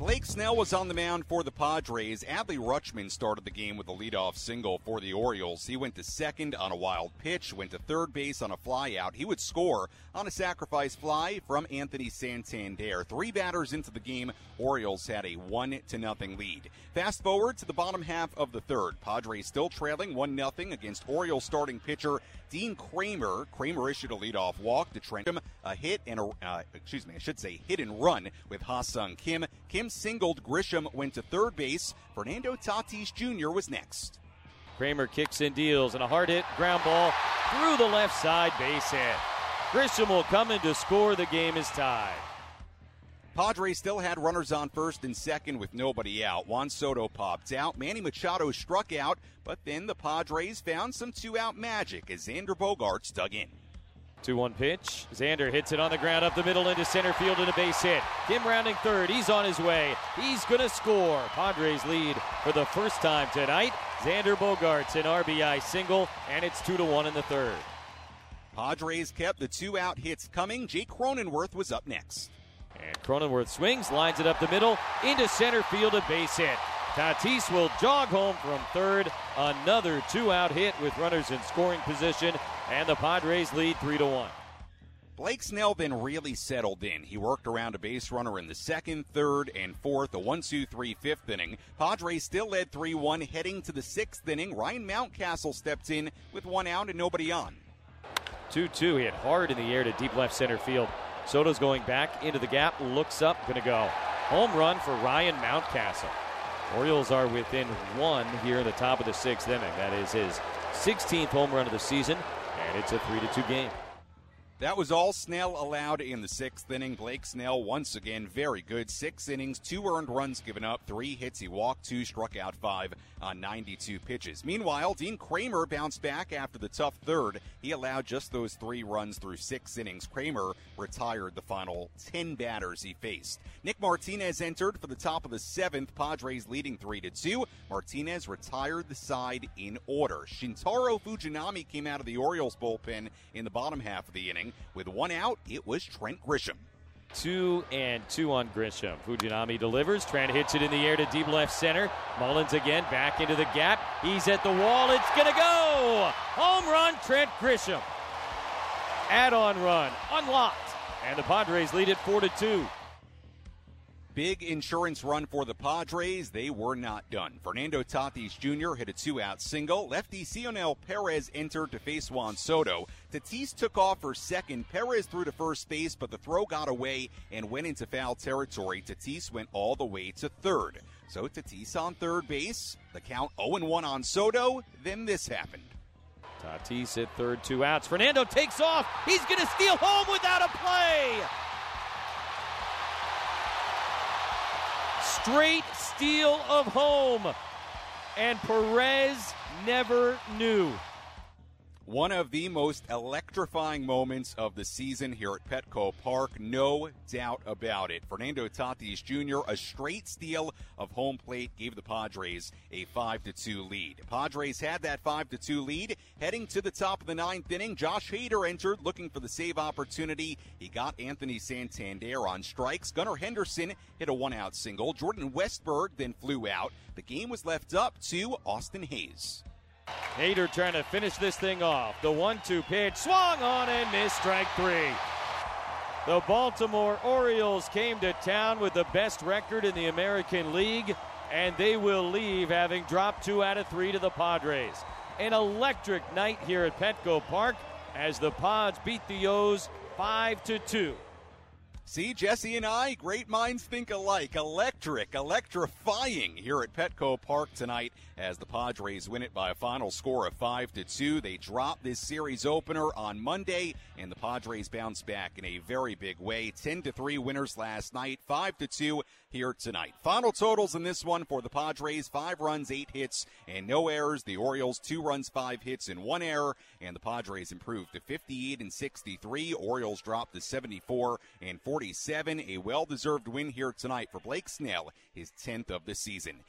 Blake Snell was on the mound for the Padres. Adley Rutschman started the game with a leadoff single for the Orioles. He went to second on a wild pitch, went to third base on a flyout. He would score on a sacrifice fly from Anthony Santander. Three batters into the game, Orioles had a one to nothing lead. Fast forward to the bottom half of the third. Padres still trailing one nothing against Orioles starting pitcher Dean Kremer. Kremer issued a leadoff walk to Trent, a hit and a uh, excuse me, I should say hit and run with Ha Sung Kim. Kim singled. Grisham went to third base. Fernando Tatis Jr. was next. Kremer kicks and deals, and a hard hit ground ball through the left side base hit. Grisham will come in to score. The game is tied. Padres still had runners on first and second with nobody out. Juan Soto popped out. Manny Machado struck out, but then the Padres found some two out magic as Xander Bogaerts dug in. 2 1 pitch. Xander hits it on the ground up the middle into center field and a base hit. Kim rounding third. He's on his way. He's going to score. Padres lead for the first time tonight. Xander Bogaerts an RBI single, and it's 2 to 1 in the third. Padres kept the two out hits coming. Jake Cronenworth was up next. And Cronenworth swings, lines it up the middle, into center field, a base hit. Tatis will jog home from third. Another two out hit with runners in scoring position, and the Padres lead 3 to 1. Blake Snell then really settled in. He worked around a base runner in the second, third, and fourth, a 1 2 3 fifth inning. Padres still led 3 1 heading to the sixth inning. Ryan Mountcastle stepped in with one out and nobody on. 2 2 hit hard in the air to deep left center field. Soto's going back into the gap, looks up, gonna go. Home run for Ryan Mountcastle. Orioles are within one here in the top of the sixth inning. That is his 16th home run of the season, and it's a 3 to 2 game. That was all Snell allowed in the sixth inning. Blake Snell, once again, very good. Six innings, two earned runs given up, three hits. He walked two, struck out five on 92 pitches. Meanwhile, Dean Kremer bounced back after the tough third. He allowed just those three runs through six innings. Kremer retired the final 10 batters he faced. Nick Martinez entered for the top of the seventh, Padres leading 3 to 2. Martinez retired the side in order. Shintaro Fujinami came out of the Orioles bullpen in the bottom half of the inning. With one out, it was Trent Grisham. Two and two on Grisham. Fujinami delivers. Trent hits it in the air to deep left center. Mullins again back into the gap. He's at the wall. It's going to go. Home run, Trent Grisham. Add on run. Unlocked. And the Padres lead it 4 to 2. Big insurance run for the Padres. They were not done. Fernando Tatis Jr. hit a two out single. Lefty Cionel Perez entered to face Juan Soto. Tatis took off for second. Perez threw to first base, but the throw got away and went into foul territory. Tatis went all the way to third. So Tatis on third base. The count 0 1 on Soto. Then this happened. Tatis at third, two outs. Fernando takes off. He's going to steal home without a play. Straight steal of home. And Perez never knew. One of the most electrifying moments of the season here at Petco Park, no doubt about it. Fernando Tatis Jr., a straight steal of home plate, gave the Padres a 5 2 lead. Padres had that 5 2 lead. Heading to the top of the ninth inning, Josh Hader entered looking for the save opportunity. He got Anthony Santander on strikes. Gunnar Henderson hit a one out single. Jordan Westburg then flew out. The game was left up to Austin Hays. Hader trying to finish this thing off. The one two pitch swung on and missed strike three. The Baltimore Orioles came to town with the best record in the American League, and they will leave having dropped two out of three to the Padres. An electric night here at Petco Park as the Pods beat the O's 5 to 2. See, Jesse and I, great minds think alike. Electric, electrifying here at Petco Park tonight as the Padres win it by a final score of 5 to 2. They drop this series opener on Monday and the Padres bounce back in a very big way. 10 to 3 winners last night, 5 to 2 here tonight. Final totals in this one for the Padres, 5 runs, 8 hits and no errors. The Orioles 2 runs, 5 hits and 1 error and the Padres improved to 58 and 63. Orioles dropped to 74 and 47. A well-deserved win here tonight for Blake Snell, his 10th of the season.